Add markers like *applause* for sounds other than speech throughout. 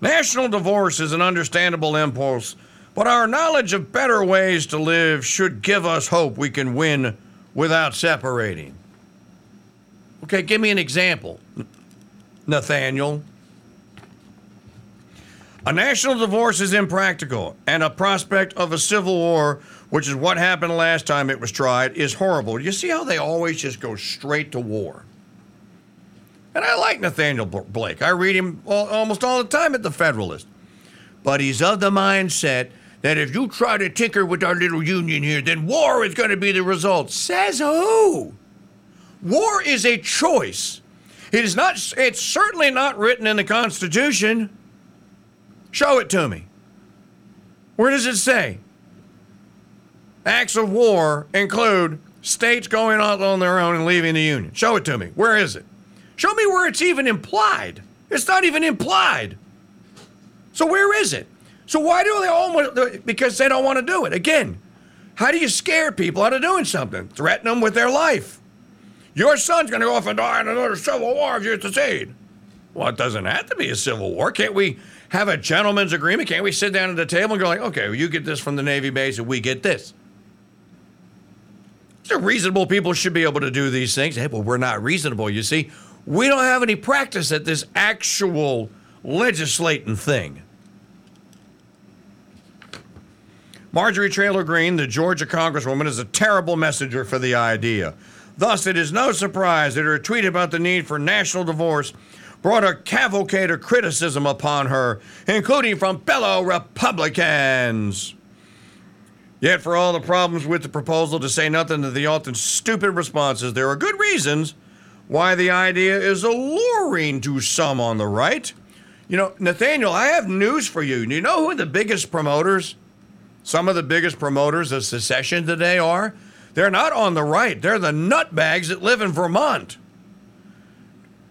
National divorce is an understandable impulse, but our knowledge of better ways to live should give us hope we can win without separating. Okay, give me an example, Nathaniel. A national divorce is impractical, and a prospect of a civil war, which is what happened last time it was tried, is horrible. You see how they always just go straight to war? And I like Nathaniel Blake. I read him all, almost all the time at the Federalist. But he's of the mindset that if you try to tinker with our little union here, then war is going to be the result. Says who? War is a choice. It is not. It's certainly not written in the Constitution. Show it to me. Where does it say? Acts of war include states going out on their own and leaving the Union. Show it to me. Where is it? Show me where it's even implied. It's not even implied. So where is it? So why do they all? Because they don't want to do it. Again, how do you scare people out of doing something? Threaten them with their life. Your son's going to go off and die in another civil war if you secede. Well, it doesn't have to be a civil war. Can't we have a gentleman's agreement? Can't we sit down at the table and go like, okay, well, you get this from the Navy base and we get this? So reasonable people should be able to do these things. Hey, well, we're not reasonable, you see. We don't have any practice at this actual legislating thing. Marjorie Taylor Greene, the Georgia Congresswoman, is a terrible messenger for the idea. Thus, it is no surprise that her tweet about the need for national divorce brought a cavalcade of criticism upon her, including from fellow Republicans. Yet, for all the problems with the proposal, to say nothing of the often stupid responses, there are good reasons why the idea is alluring to some on the right. You know, Nathaniel, I have news for you. You know who the biggest promoters, some of the biggest promoters of secession today are? They're not on the right. They're the nutbags that live in Vermont.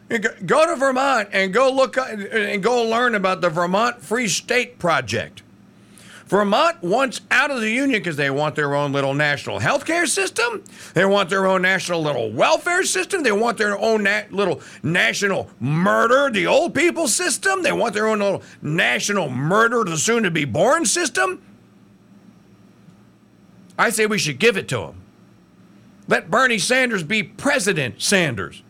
Go to Vermont and go look uh, and go learn about the Vermont Free State Project. Vermont wants out of the union because they want their own little national health care system. They want their own national little welfare system. They want their own na- little national murder, the old people system. They want their own little national murder, the soon to be born system. I say we should give it to them. Let Bernie Sanders be President Sanders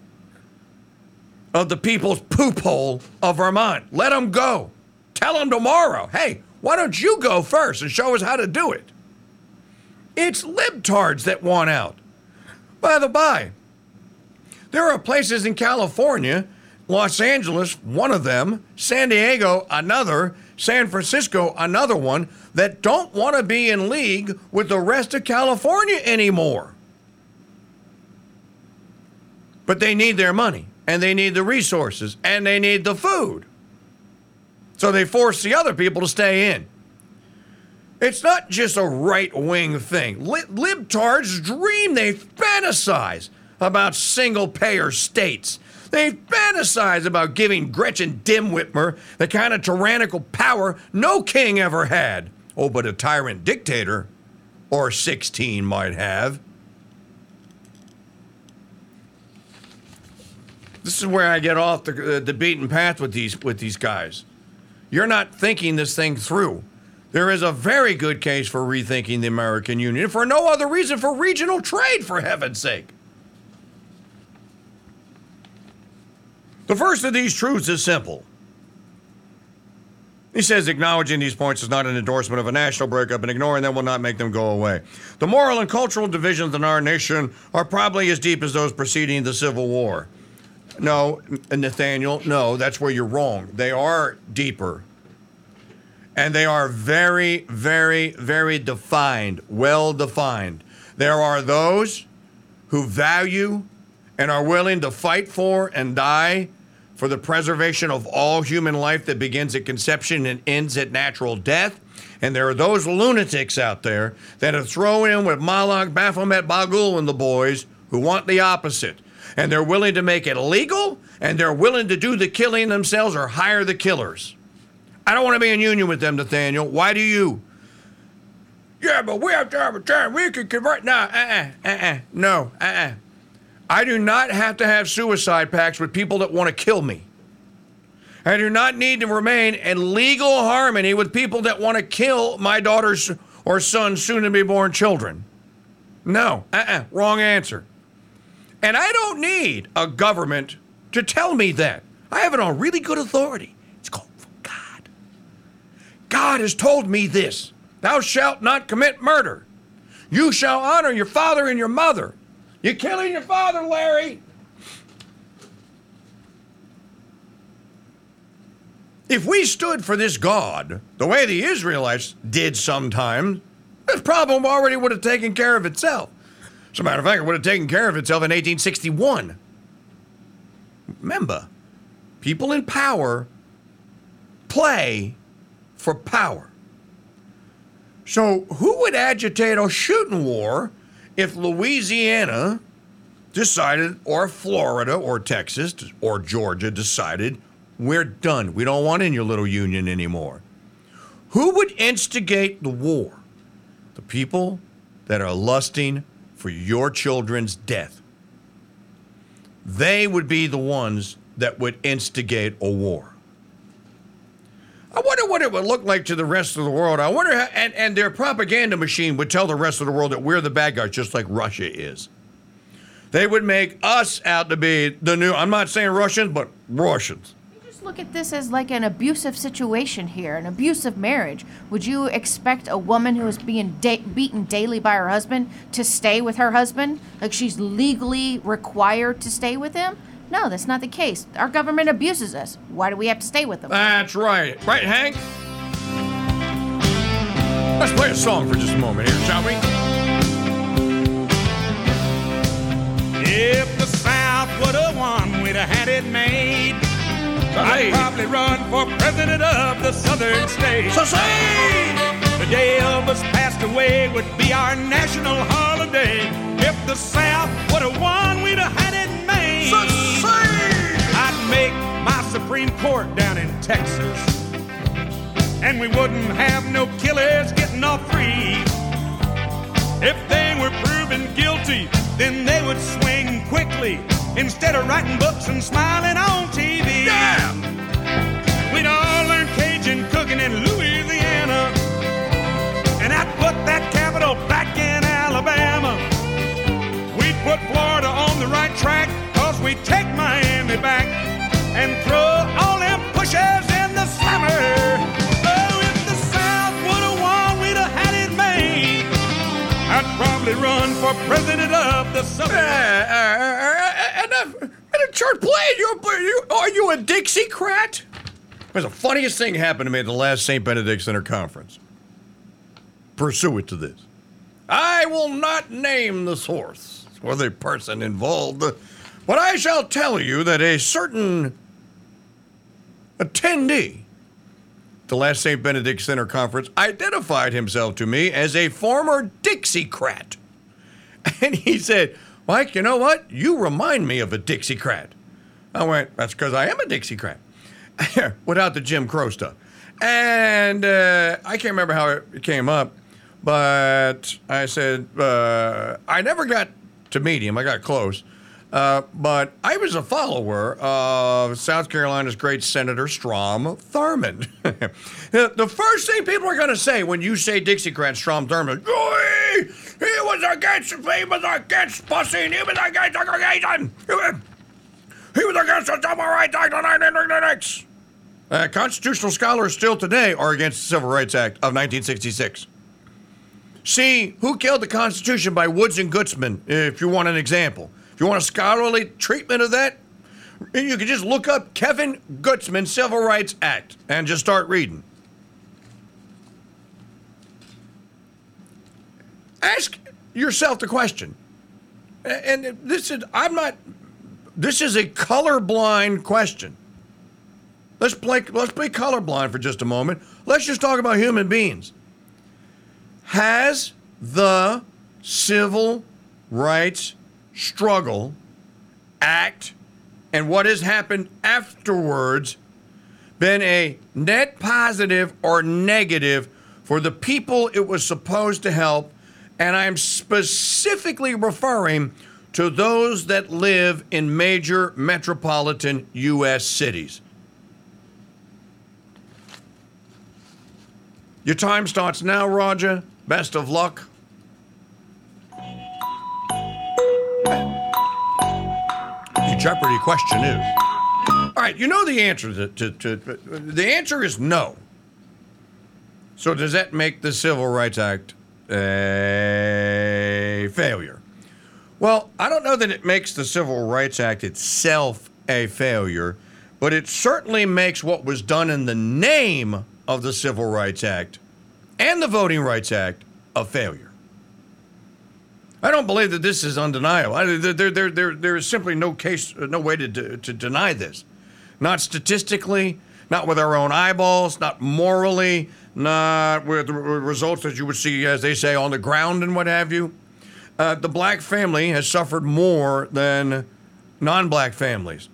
of the people's poop hole of Vermont. Let him go. Tell him tomorrow, hey, why don't you go first and show us how to do it? It's libtards that want out. By the by, there are places in California, Los Angeles, one of them, San Diego, another, San Francisco, another one, that don't want to be in league with the rest of California anymore. But they need their money, and they need the resources, and they need the food. So they force the other people to stay in. It's not just a right wing thing. libtards dream, they fantasize about single payer states. They fantasize about giving Gretchen Dimwitmer the kind of tyrannical power no king ever had. Oh, but a tyrant dictator, or 16 might have. This is where I get off the, uh, the beaten path with these with these guys. You're not thinking this thing through. There is a very good case for rethinking the American Union for no other reason for regional trade, for heaven's sake. The first of these truths is simple. He says acknowledging these points is not an endorsement of a national breakup, and ignoring them will not make them go away. The moral and cultural divisions in our nation are probably as deep as those preceding the Civil War. No, Nathaniel, no, that's where you're wrong. They are deeper. And they are very, very, very defined, well defined. There are those who value and are willing to fight for and die for the preservation of all human life that begins at conception and ends at natural death. And there are those lunatics out there that are thrown in with Moloch, Baphomet, Bagul, and the boys who want the opposite and they're willing to make it legal and they're willing to do the killing themselves or hire the killers. I don't want to be in union with them, Nathaniel. Why do you? Yeah, but we have to have a time. We can convert. No, uh uh-uh, uh, no, uh uh. I do not have to have suicide pacts with people that want to kill me. I do not need to remain in legal harmony with people that want to kill my daughter's or son's soon to be born children. No, uh-uh, wrong answer. And I don't need a government to tell me that. I have it on really good authority. It's called God. God has told me this Thou shalt not commit murder. You shall honor your father and your mother. You're killing your father, Larry. If we stood for this God the way the Israelites did sometimes, this problem already would have taken care of itself. As a matter of fact, it would have taken care of itself in 1861. Remember, people in power play for power. So, who would agitate a shooting war if Louisiana decided, or Florida, or Texas, or Georgia decided we're done. We don't want in your little union anymore. Who would instigate the war? The people that are lusting for your children's death. They would be the ones that would instigate a war. I wonder what it would look like to the rest of the world. I wonder how, and, and their propaganda machine would tell the rest of the world that we're the bad guys, just like Russia is. They would make us out to be the new, I'm not saying Russians, but Russians look at this as like an abusive situation here, an abusive marriage. Would you expect a woman who is being da- beaten daily by her husband to stay with her husband? Like she's legally required to stay with him? No, that's not the case. Our government abuses us. Why do we have to stay with them? That's right. Right, Hank? Let's play a song for just a moment here, shall we? If the South would have won, we'd have had it made. I'd probably run for president of the southern states. So say! The day Elvis passed away would be our national holiday. If the South would have won, we'd have had it made. So say! I'd make my Supreme Court down in Texas. And we wouldn't have no killers getting off free. If they were proven guilty, then they would swing quickly instead of writing books and smiling on TV. Cajun in Louisiana, and I'd put that capital back in Alabama. We'd put Florida on the right track, cause we'd take Miami back and throw all them pushers in the slammer. Oh, if the South would have won, we'd have had it made. I'd probably run for president of the Southern. Uh, eh, eh, eh, enough, enough church playing. You, you, are you a Dixiecrat? There's the funniest thing happened to me at the last St. Benedict Center conference. Pursuant to this, I will not name the source or the person involved, but I shall tell you that a certain attendee the last St. Benedict Center conference identified himself to me as a former Dixiecrat. *laughs* And he said, Mike, you know what? You remind me of a Dixiecrat. I went, that's because I am a Dixiecrat. Without the Jim Crow stuff. And uh, I can't remember how it came up, but I said, uh, I never got to meet him. I got close. Uh, but I was a follower of South Carolina's great Senator Strom Thurmond. *laughs* the first thing people are going to say when you say Dixiecrat Strom Thurmond, he was against, he was against busing, he was against segregation, *laughs* he was, against the Civil Rights Act of 1966. Uh, constitutional scholars still today are against the Civil Rights Act of 1966. See, Who Killed the Constitution by Woods and Gutzman, if you want an example. If you want a scholarly treatment of that, you can just look up Kevin Gutzman Civil Rights Act and just start reading. Ask yourself the question. And this is I'm not this is a colorblind question. Let's play let's play colorblind for just a moment. Let's just talk about human beings. Has the civil rights struggle, act, and what has happened afterwards been a net positive or negative for the people it was supposed to help? And I'm specifically referring to those that live in major metropolitan U.S. cities. Your time starts now, Roger. Best of luck. The Jeopardy question is. All right, you know the answer to, to, to, the answer is no. So does that make the Civil Rights Act a failure? Well, I don't know that it makes the Civil Rights Act itself a failure, but it certainly makes what was done in the name of the Civil Rights Act and the Voting Rights Act a failure. I don't believe that this is undeniable. I, there, there, there, there is simply no case, no way to, to deny this. Not statistically, not with our own eyeballs, not morally, not with results that you would see, as they say, on the ground and what have you. Uh, the black family has suffered more than non black families.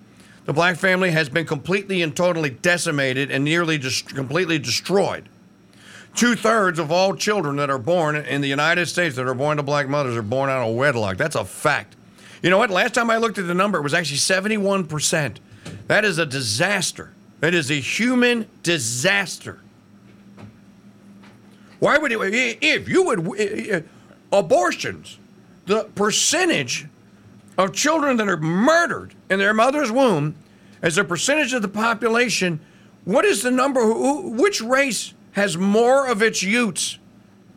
The black family has been completely and totally decimated and nearly just completely destroyed. Two thirds of all children that are born in the United States that are born to black mothers are born out of wedlock. That's a fact. You know what? Last time I looked at the number, it was actually 71%. That is a disaster. That is a human disaster. Why would it, if you would, abortions, the percentage of children that are murdered in their mother's womb as a percentage of the population, what is the number? Who, which race has more of its youths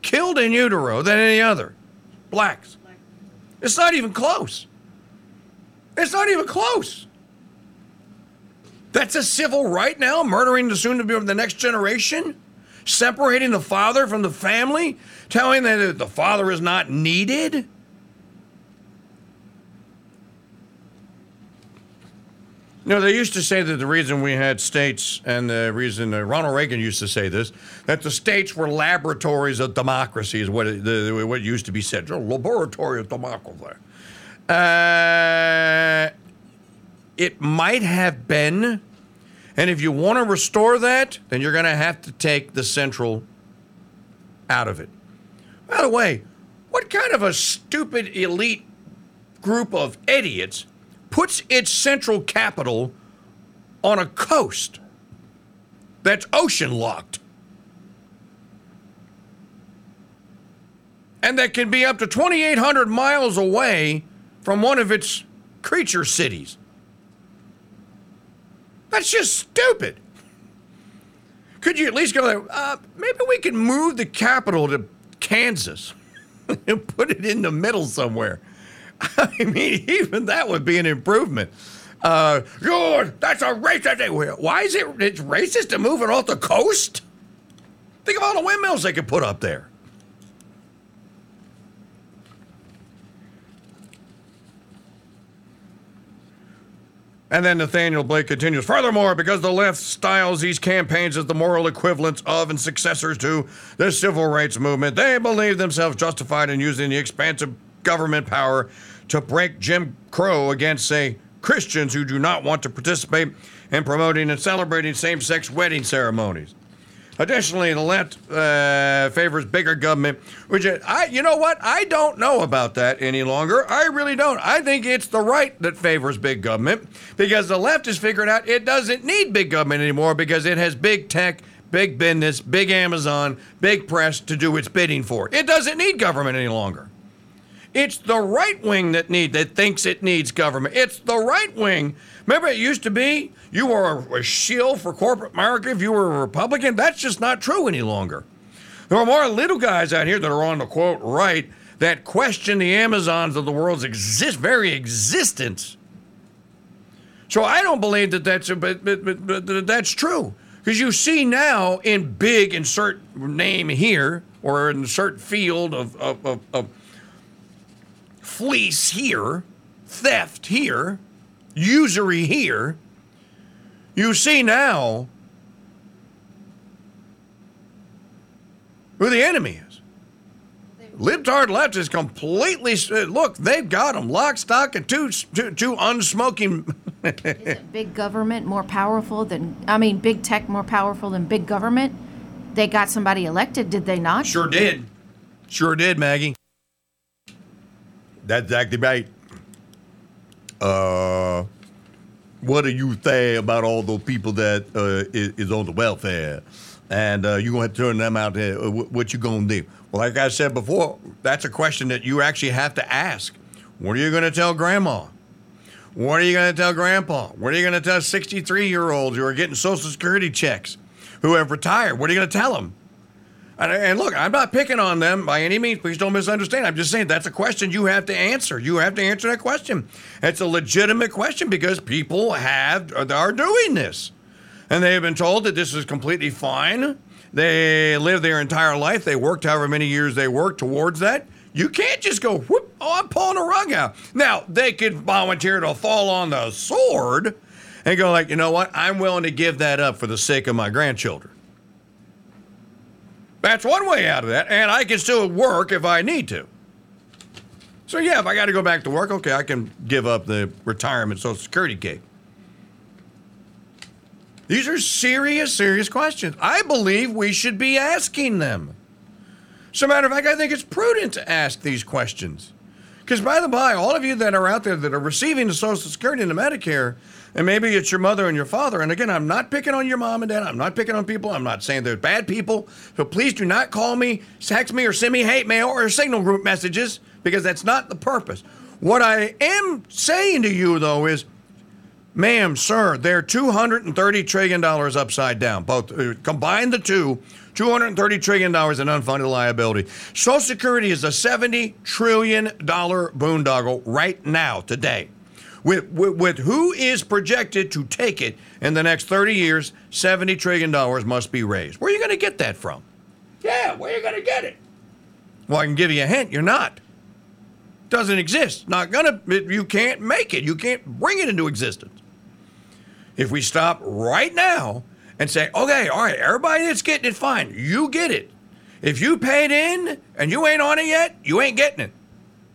killed in utero than any other. Blacks. It's not even close. It's not even close. That's a civil right now, murdering the soon to be of the next generation, separating the father from the family, telling them that the father is not needed. No, they used to say that the reason we had states, and the reason uh, Ronald Reagan used to say this, that the states were laboratories of democracy, is what it, the, what used to be said. Laboratory of democracy. Uh, it might have been, and if you want to restore that, then you're going to have to take the central out of it. By the way, what kind of a stupid elite group of idiots puts its central capital on a coast that's ocean locked. And that can be up to 2,800 miles away from one of its creature cities. That's just stupid. Could you at least go there? Uh, maybe we can move the capital to Kansas *laughs* and put it in the middle somewhere. *laughs* I mean, even that would be an improvement. Uh, you're, that's a racist. Why is it it's racist to move it off the coast? Think of all the windmills they could put up there. And then Nathaniel Blake continues. Furthermore, because the left styles these campaigns as the moral equivalents of and successors to the civil rights movement, they believe themselves justified in using the expansive government power to break Jim Crow against, say, Christians who do not want to participate in promoting and celebrating same sex wedding ceremonies. Additionally, the left uh, favors bigger government, which I, you know what? I don't know about that any longer. I really don't. I think it's the right that favors big government because the left has figured out it doesn't need big government anymore because it has big tech, big business, big Amazon, big press to do its bidding for. It doesn't need government any longer. It's the right wing that need that thinks it needs government. It's the right wing. Remember, it used to be you were a, a shield for corporate America if you were a Republican. That's just not true any longer. There are more little guys out here that are on the quote right that question the Amazons of the world's exist very existence. So I don't believe that that's but, but, but, but that's true because you see now in big insert name here or insert field of, of, of, of fleece here, theft here, usury here. You see now who the enemy is. Libtard left is completely uh, look. They've got them lock, stock, and two two, two unsmoking. *laughs* Isn't big government more powerful than I mean, big tech more powerful than big government? They got somebody elected, did they not? Sure did, sure did, Maggie. That's exactly right. Uh, what do you say about all those people that uh, is, is on the welfare? And uh, you're going to turn them out. Uh, what you going to do? Well, like I said before, that's a question that you actually have to ask. What are you going to tell grandma? What are you going to tell grandpa? What are you going to tell 63 year olds who are getting Social Security checks, who have retired? What are you going to tell them? And, and, look, I'm not picking on them by any means. Please don't misunderstand. I'm just saying that's a question you have to answer. You have to answer that question. It's a legitimate question because people have are doing this, and they have been told that this is completely fine. They live their entire life. They worked however many years they worked towards that. You can't just go, whoop, oh, I'm pulling a rug out. Now, they could volunteer to fall on the sword and go like, you know what? I'm willing to give that up for the sake of my grandchildren. That's one way out of that, and I can still work if I need to. So yeah, if I got to go back to work, okay, I can give up the retirement Social Security gig. These are serious, serious questions. I believe we should be asking them. As a matter of fact, I think it's prudent to ask these questions. Because, by the by, all of you that are out there that are receiving the Social Security and the Medicare, and maybe it's your mother and your father, and again, I'm not picking on your mom and dad. I'm not picking on people. I'm not saying they're bad people. So please do not call me, text me, or send me hate mail or signal group messages because that's not the purpose. What I am saying to you, though, is ma'am, sir, they're $230 trillion upside down. Both uh, combine the two $230 trillion in unfunded liability. Social Security is a $70 trillion boondoggle right now, today. With, with, with, who is projected to take it in the next 30 years, $70 trillion must be raised. Where are you going to get that from? Yeah, where are you going to get it? Well, I can give you a hint. You're not. Doesn't exist. Not gonna. You can't make it. You can't bring it into existence. If we stop right now and say, okay, all right, everybody that's getting it, fine. You get it. If you paid in and you ain't on it yet, you ain't getting it.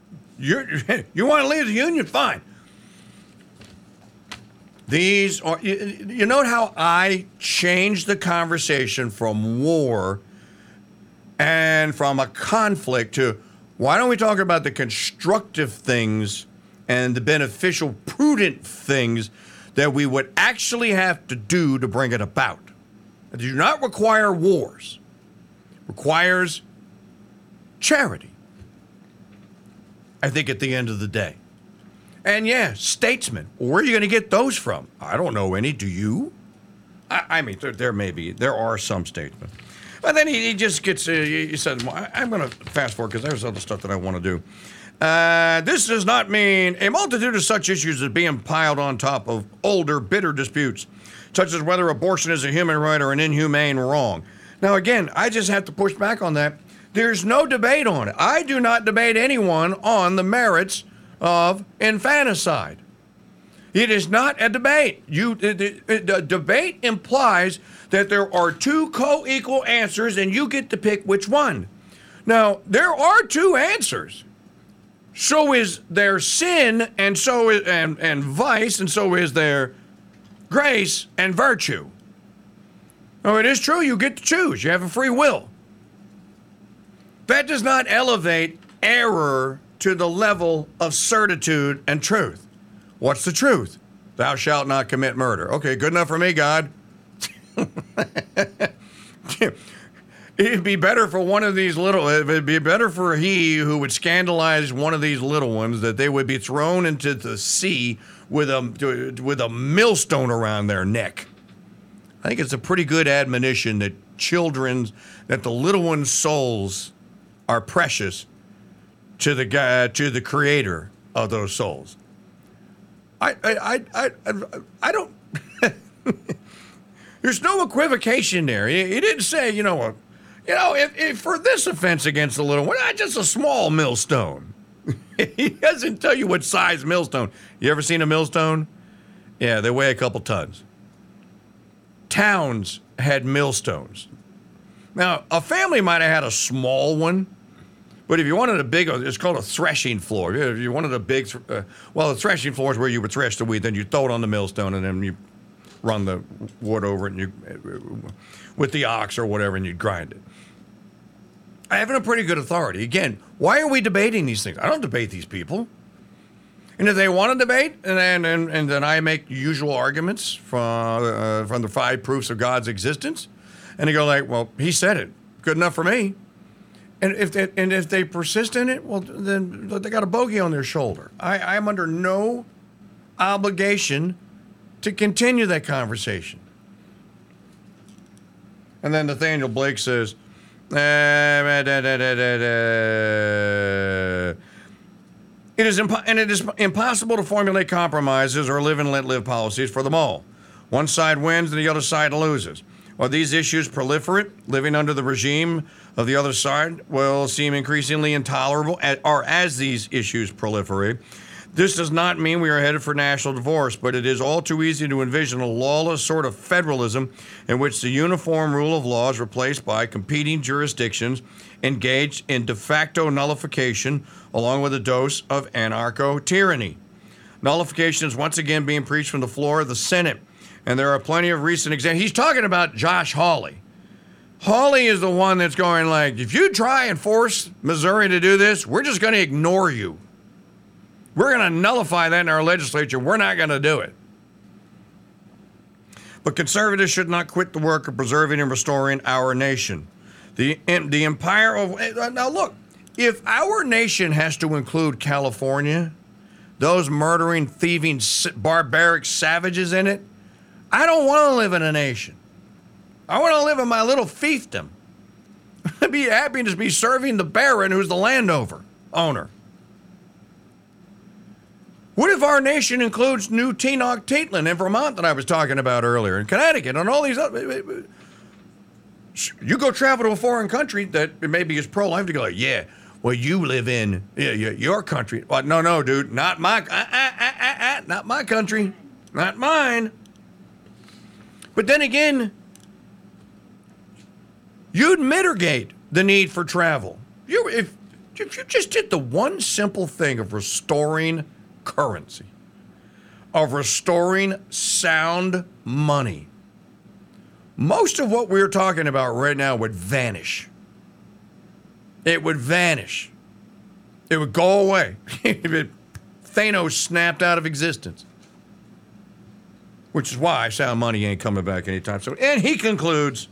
*laughs* you you want to leave the union? Fine. These are, you, you note how I changed the conversation from war and from a conflict to why don't we talk about the constructive things and the beneficial, prudent things that we would actually have to do to bring it about. It do not require wars. It requires charity. I think at the end of the day. And yeah, statesmen. Where are you going to get those from? I don't know any. Do you? I, I mean, there, there, may be. There are some statesmen. But then he, he just gets, uh, he said, well, I, I'm going to fast forward because there's other stuff that I want to do. Uh, this does not mean a multitude of such issues is being piled on top of older, bitter disputes, such as whether abortion is a human right or an inhumane wrong. Now, again, I just have to push back on that. There's no debate on it. I do not debate anyone on the merits of infanticide. It is not a debate. You, the, the, the debate implies that there are two co-equal answers, and you get to pick which one. Now, there are two answers so is their sin, and so is and, and vice, and so is their grace and virtue. Oh, it is true, you get to choose. You have a free will. That does not elevate error to the level of certitude and truth. What's the truth? Thou shalt not commit murder. Okay, good enough for me, God. *laughs* It'd be better for one of these little. It'd be better for he who would scandalize one of these little ones that they would be thrown into the sea with a with a millstone around their neck. I think it's a pretty good admonition that children's that the little ones' souls are precious to the guy to the creator of those souls. I I I I, I don't. *laughs* There's no equivocation there. He, he didn't say, you know, you know, if, if for this offense against the little one, not just a small millstone. *laughs* he doesn't tell you what size millstone. You ever seen a millstone? Yeah, they weigh a couple tons. Towns had millstones. Now, a family might have had a small one, but if you wanted a big, one, it's called a threshing floor. If you wanted a big, uh, well, the threshing floor is where you would thresh the wheat, then you throw it on the millstone, and then you run the wood over it, and you, with the ox or whatever, and you'd grind it. I have a pretty good authority. Again, why are we debating these things? I don't debate these people. And if they want to debate, and, and, and then I make usual arguments from, uh, from the five proofs of God's existence, and they go like, "Well, he said it. Good enough for me." And if they, and if they persist in it, well, then they got a bogey on their shoulder. I, I'm under no obligation to continue that conversation. And then Nathaniel Blake says, "Eh, da, da, da, da, da." It is impo- and it is impossible to formulate compromises or live and let live policies for them all. One side wins and the other side loses. While these issues proliferate, living under the regime of the other side will seem increasingly intolerable, or as these issues proliferate. This does not mean we are headed for national divorce, but it is all too easy to envision a lawless sort of federalism in which the uniform rule of law is replaced by competing jurisdictions engaged in de facto nullification along with a dose of anarcho tyranny. Nullification is once again being preached from the floor of the Senate, and there are plenty of recent examples. He's talking about Josh Hawley. Hawley is the one that's going like, if you try and force Missouri to do this, we're just going to ignore you. We're going to nullify that in our legislature. We're not going to do it. But conservatives should not quit the work of preserving and restoring our nation. The, the empire of. eh, Now, look, if our nation has to include California, those murdering, thieving, barbaric savages in it, I don't want to live in a nation. I want to live in my little fiefdom. I'd *laughs* be happy to be serving the baron who's the landowner owner. What if our nation includes New Tenochtitlan in Vermont that I was talking about earlier, in Connecticut, and all these other. You go travel to a foreign country that maybe is pro-life. to go, yeah, well, you live in yeah, yeah, your country. Well, no, no, dude, not my, uh, uh, uh, uh, uh, not my country, not mine. But then again, you'd mitigate the need for travel. You, if, if you just did the one simple thing of restoring currency, of restoring sound money, most of what we're talking about right now would vanish. It would vanish. It would go away. *laughs* if Thanos snapped out of existence. Which is why sound money ain't coming back anytime soon. And he concludes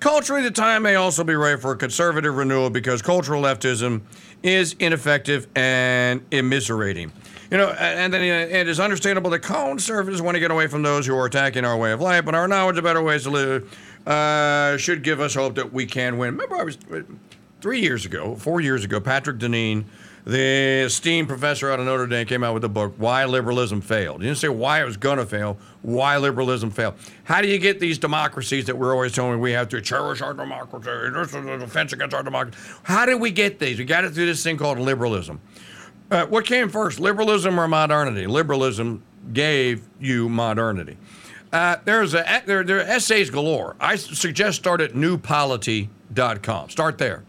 Culturally, the time may also be right for a conservative renewal because cultural leftism is ineffective and immiserating. You know, and then it is understandable that conservatives want to get away from those who are attacking our way of life, but our knowledge of better ways to live uh, should give us hope that we can win. Remember, I was three years ago, four years ago, Patrick Deneen, the esteemed professor out of Notre Dame, came out with the book "Why Liberalism Failed." He didn't say why it was going to fail, why liberalism failed. How do you get these democracies that we're always telling we have to cherish our democracy? This is a defense against our democracy. How did we get these? We got it through this thing called liberalism. Uh, what came first, liberalism or modernity? Liberalism gave you modernity. Uh, there's a there, there are essays galore. I suggest start at newpolity.com. Start there.